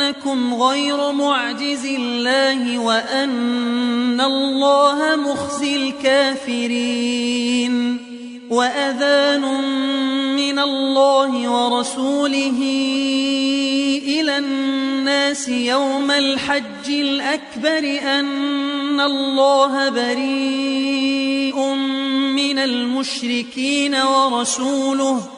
أنكم غير معجز الله وأن الله مخزي الكافرين وأذان من الله ورسوله إلى الناس يوم الحج الأكبر أن الله بريء من المشركين ورسوله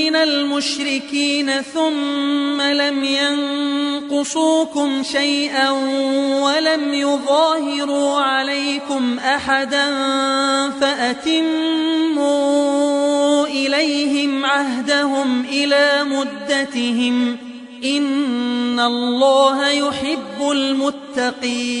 من المشركين ثم لم ينقصوكم شيئا ولم يظاهروا عليكم أحدا فأتموا إليهم عهدهم إلى مدتهم إن الله يحب المتقين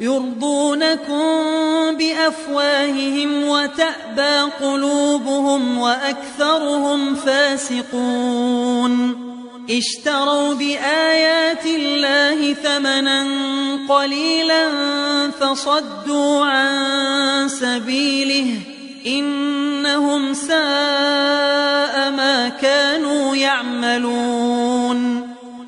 يرضونكم بأفواههم وتأبى قلوبهم وأكثرهم فاسقون. اشتروا بآيات الله ثمنا قليلا فصدوا عن سبيله إنهم ساء ما كانوا يعملون.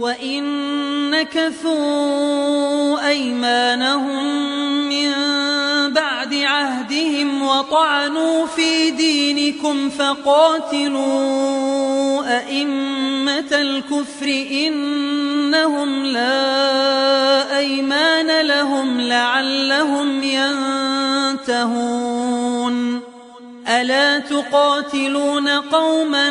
وإن نكثوا أيمانهم من بعد عهدهم وطعنوا في دينكم فقاتلوا أئمة الكفر إنهم لا أيمان لهم لعلهم ينتهون ألا تقاتلون قوما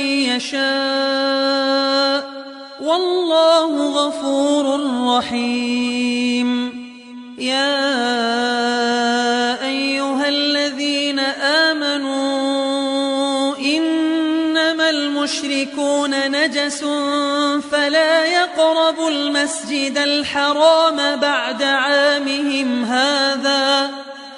يشاء والله غفور رحيم. يا أيها الذين آمنوا إنما المشركون نجس فلا يقربوا المسجد الحرام بعد عامهم هذا.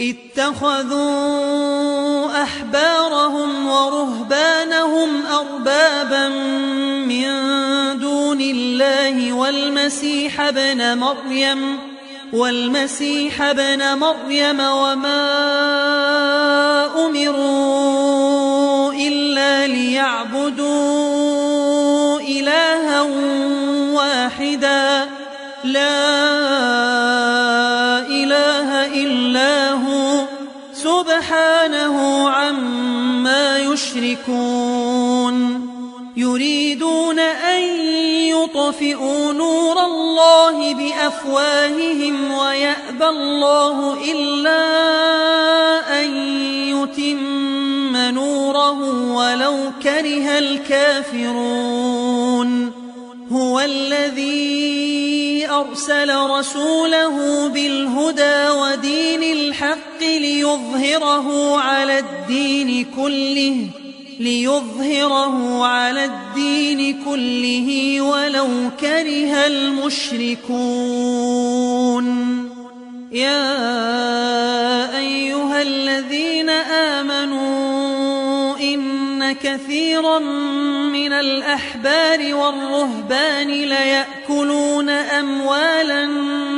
اتخذوا أحبارهم ورهبانهم أربابا من دون الله والمسيح ابن مريم والمسيح ابن مريم وما أمروا إلا ليعبدوا إلها واحدا. لا سبحانه عما يشركون يريدون أن يطفئوا نور الله بأفواههم ويأبى الله إلا أن يتم نوره ولو كره الكافرون هو الذي أرسل رسوله بالهدى ودين الحق ليظهره على الدين كله ليظهره على الدين كله ولو كره المشركون. يا أيها الذين آمنوا إن كثيرا من الأحبار والرهبان ليأكلون أموال الناس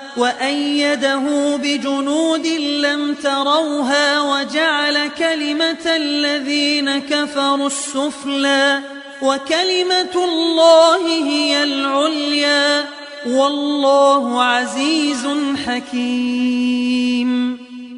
وأيده بجنود لم تروها وجعل كلمة الذين كفروا السفلى وكلمة الله هي العليا والله عزيز حكيم.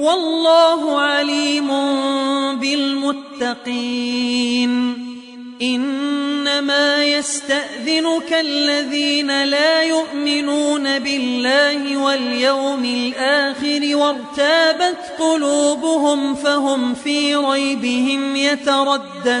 والله عليم بالمتقين. إنما يستأذنك الذين لا يؤمنون بالله واليوم الآخر وارتابت قلوبهم فهم في ريبهم يترددون.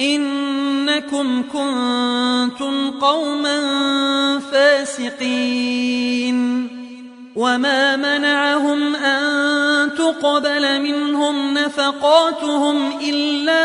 إنكم كنتم قوما فاسقين. وما منعهم أن تقبل منهم نفقاتهم إلا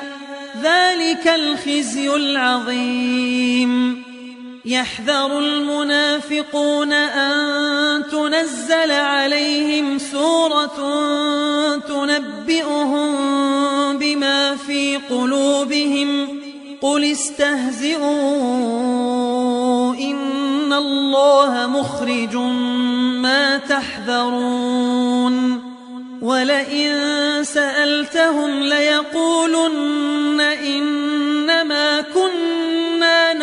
ذلك الخزي العظيم. يحذر المنافقون أن تنزل عليهم سورة تنبئهم بما في قلوبهم. قل استهزئوا إن الله مخرج ما تحذرون. ولئن سألتهم ليقولن إنما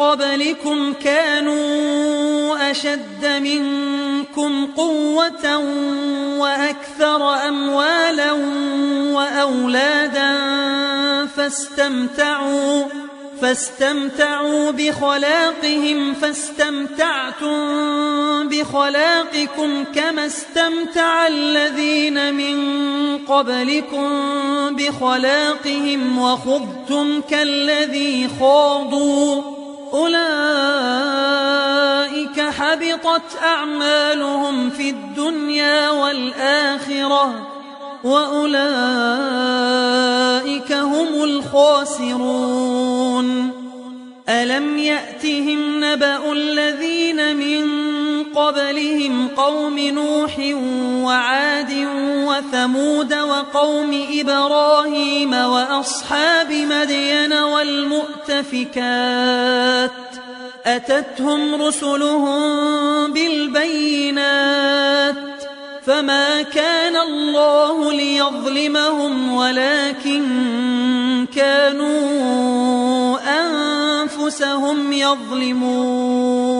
قبلكم كانوا أشد منكم قوة وأكثر أموالا وأولادا فاستمتعوا فاستمتعوا بخلاقهم فاستمتعتم بخلاقكم كما استمتع الذين من قبلكم بخلاقهم وخضتم كالذي خاضوا. أولئك حبطت أعمالهم في الدنيا والآخرة وأولئك هم الخاسرون. ألم يأتهم نبأ الذين من قبلهم قوم نوح وعاد وثمود وقوم إبراهيم وأصحاب مدين والمؤتفكات أتتهم رسلهم بالبينات فما كان الله ليظلمهم ولكن كانوا أنفسهم يظلمون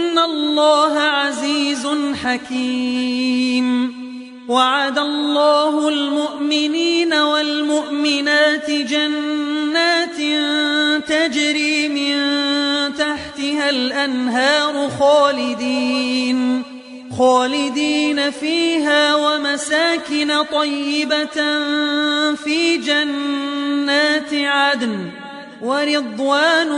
الله عزيز حكيم. وعد الله المؤمنين والمؤمنات جنات تجري من تحتها الأنهار خالدين. خالدين فيها ومساكن طيبة في جنات عدن. ورضوان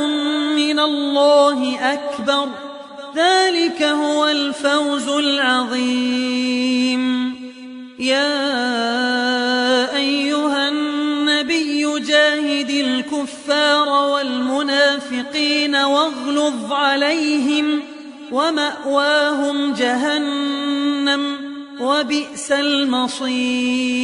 من الله أكبر. ذلك هو الفوز العظيم. يا أيها النبي جاهد الكفار والمنافقين واغلظ عليهم ومأواهم جهنم وبئس المصير.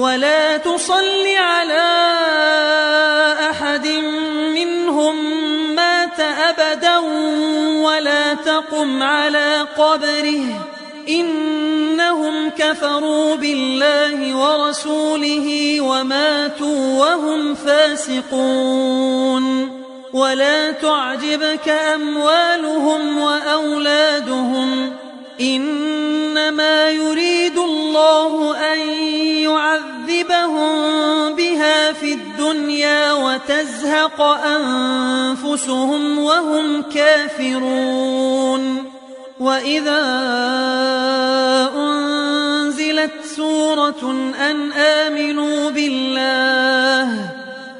ولا تصل على أحد منهم مات أبدا ولا تقم على قبره. إنهم كفروا بالله ورسوله وماتوا وهم فاسقون. ولا تعجبك أموالهم وأولادهم. إنما يريد الله أن يعذبهم بها في الدنيا وتزهق أنفسهم وهم كافرون. وإذا أنزلت سورة أن آمنوا بالله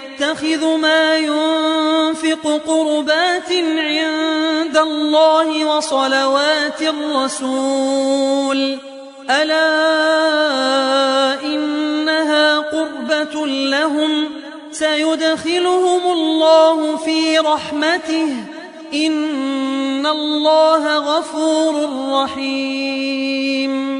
ويتخذ ما ينفق قربات عند الله وصلوات الرسول. ألا إنها قربة لهم. سيدخلهم الله في رحمته. إن الله غفور رحيم.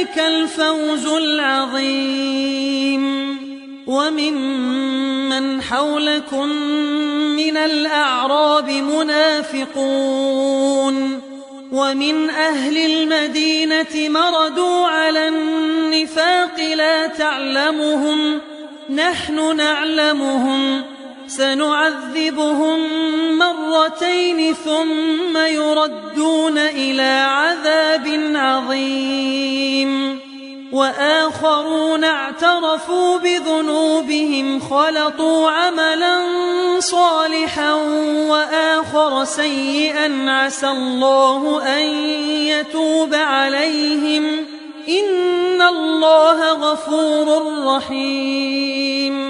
ذلك الفوز العظيم. وممن حولكم من الأعراب منافقون. ومن أهل المدينة مردوا على النفاق لا تعلمهم نحن نعلمهم. سنعذبهم مرتين ثم يردون إلى عذاب عظيم. وآخرون اعترفوا بذنوبهم خلطوا عملا صالحا وآخر سيئا عسى الله أن يتوب عليهم. إن الله غفور رحيم.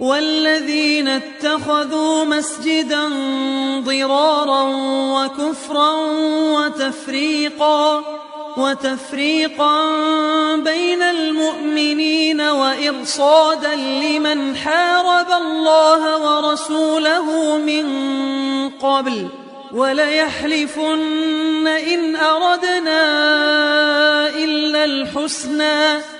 والذين اتخذوا مسجدا ضرارا وكفرا وتفريقا وتفريقا بين المؤمنين وإرصادا لمن حارب الله ورسوله من قبل وليحلفن إن أردنا إلا الحسنى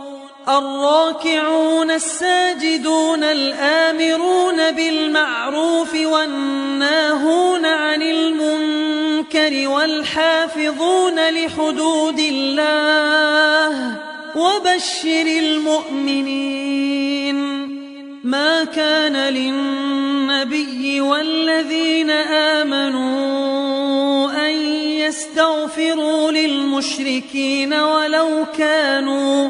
الراكعون الساجدون الآمرون بالمعروف والناهون عن المنكر والحافظون لحدود الله. وبشر المؤمنين. ما كان للنبي والذين آمنوا أن يستغفروا للمشركين ولو كانوا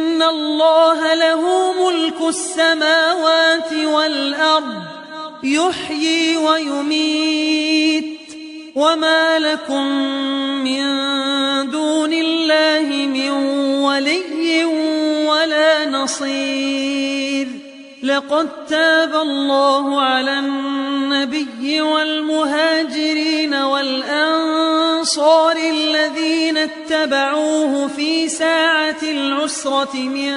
الله له ملك السماوات والأرض يحيي ويميت. وما لكم من دون الله من ولي ولا نصير. لقد تاب الله على النبي والمهاجرين والأنصار الذين اتبعوه في ساعة العسرة من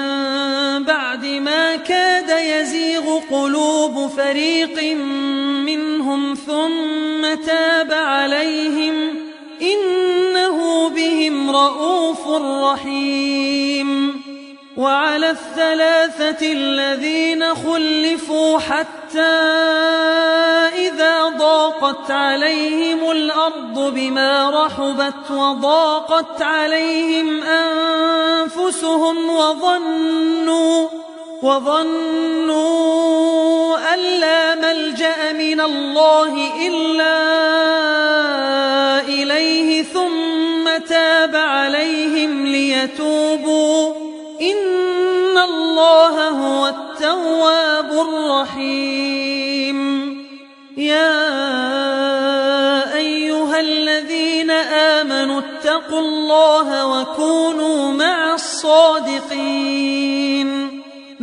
بعد ما كاد يزيغ قلوب فريق منهم ثم تاب عليهم إنه بهم رءوف رحيم وعلى الثلاثة الذين خلفوا حتى إذا ضاقت عليهم الأرض بما رحبت وضاقت عليهم أنفسهم وظنوا وظنوا أن لا ملجأ من الله إلا إليه ثم تاب عليهم ليتوبوا الله هو التواب الرحيم. يا أيها الذين آمنوا اتقوا الله وكونوا مع الصادقين.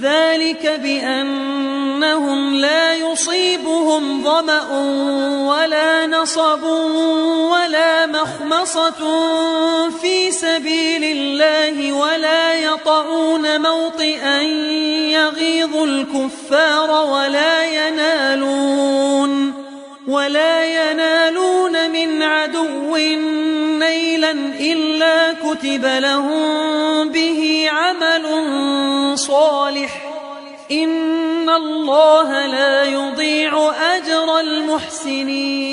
ذلك بأنهم لا يصيبهم ظمأ ولا نصب ولا مخمصة في سبيل الله ولا يطعون موطئا يغيظ الكفار ولا ينالون ولا ينالون من عدو نيلا إلا كتب لهم به عمل صالح. إن الله لا يضيع أجر المحسنين.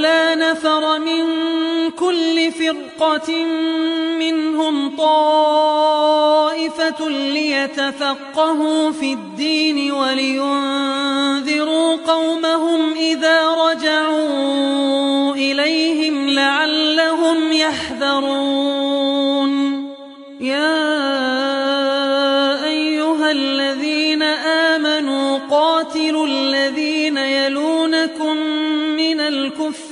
فلولا نفر من كل فرقة منهم طائفة ليتفقهوا في الدين ولينذروا قومهم إذا رجعوا إليهم لعلهم يحذرون. يا